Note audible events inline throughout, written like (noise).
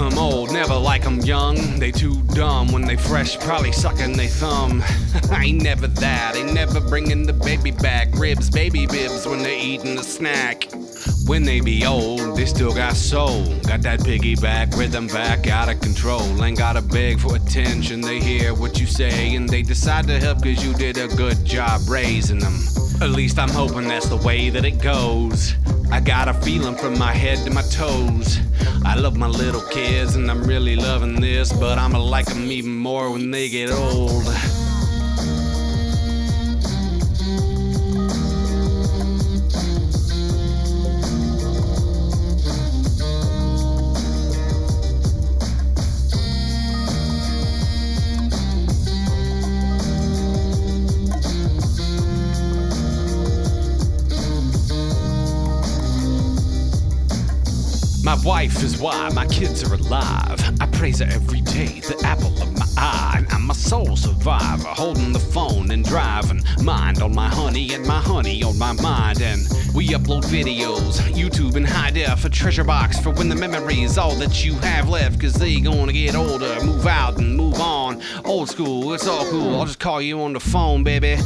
'em old, never like 'em young. They too dumb when they fresh, probably sucking they thumb. (laughs) I ain't never that, ain't never bringing the baby back. Ribs, baby bibs when they eating a snack. When they be old, they still got soul. Got that piggyback rhythm back out of control. Ain't gotta beg for attention. They hear what you say and they decide to help cause you did a good job raising them. At least I'm hoping that's the way that it goes. I got a feeling from my head to my toes. I love my little kids and I'm really loving this, but I'ma like them even more when they get old. My wife is why my kids are alive. I praise her every day, the apple of my eye. I'm a soul survivor, holding the phone and driving. Mind on my honey and my honey on my mind. And we upload videos, YouTube and high def, a treasure box for when the memory is all that you have left. Cause they gonna get older, move out and move on. Old school, it's all cool. I'll just call you on the phone, baby.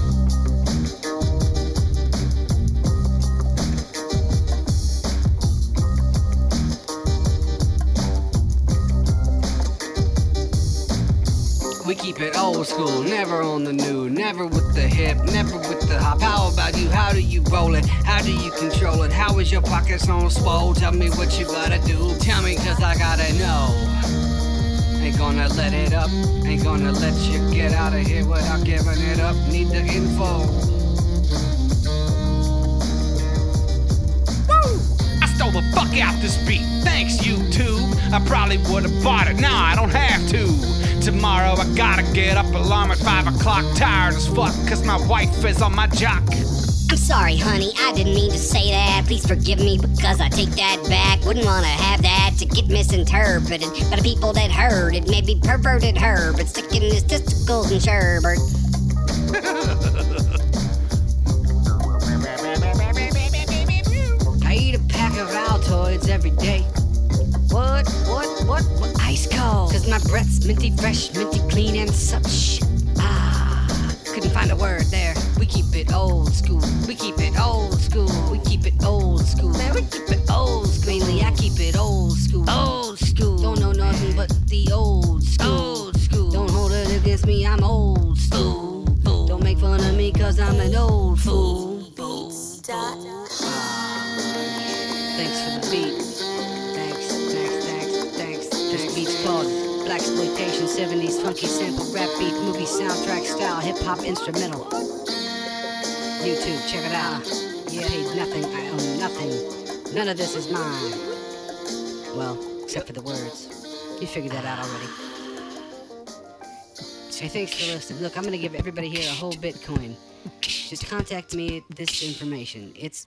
We keep it old school, never on the new, never with the hip, never with the hop. How about you? How do you roll it? How do you control it? How is your pockets on swole? Tell me what you gotta do. Tell me, cause I gotta know. Ain't gonna let it up, ain't gonna let you get out of here without giving it up. Need the info. Woo! I stole the fuck out this beat. Thanks, YouTube. I probably would have bought it. Nah, I don't have to. Tomorrow I gotta get up, alarm at 5 o'clock. Tired as fuck, cause my wife is on my jock. I'm sorry, honey, I didn't mean to say that. Please forgive me because I take that back. Wouldn't wanna have that to get misinterpreted by the people that heard it. Maybe perverted her, but sticking his testicles in sherbet. (laughs) I eat a pack of Altoids every day. What, what, what, what? Ice cold. Cause my breath's minty fresh, minty clean and such. Ah, couldn't find a word there. We keep it old school. We keep it old school. We keep it old school. Man, we keep it old school. Mainly, I keep it old school. Old school. Don't know nothing but the old school. Old school. Don't hold it against me, I'm old school. Don't make fun of me cause I'm an old fool. Thanks for the beat. Blaxploitation 70s funky sample rap beat movie soundtrack style hip hop instrumental. YouTube, check it out. Yeah, paid nothing, I own nothing. None of this is mine. Well, except for the words. You figured that out already. So thanks for listening. Look, I'm gonna give everybody here a whole Bitcoin. Just contact me at this information. It's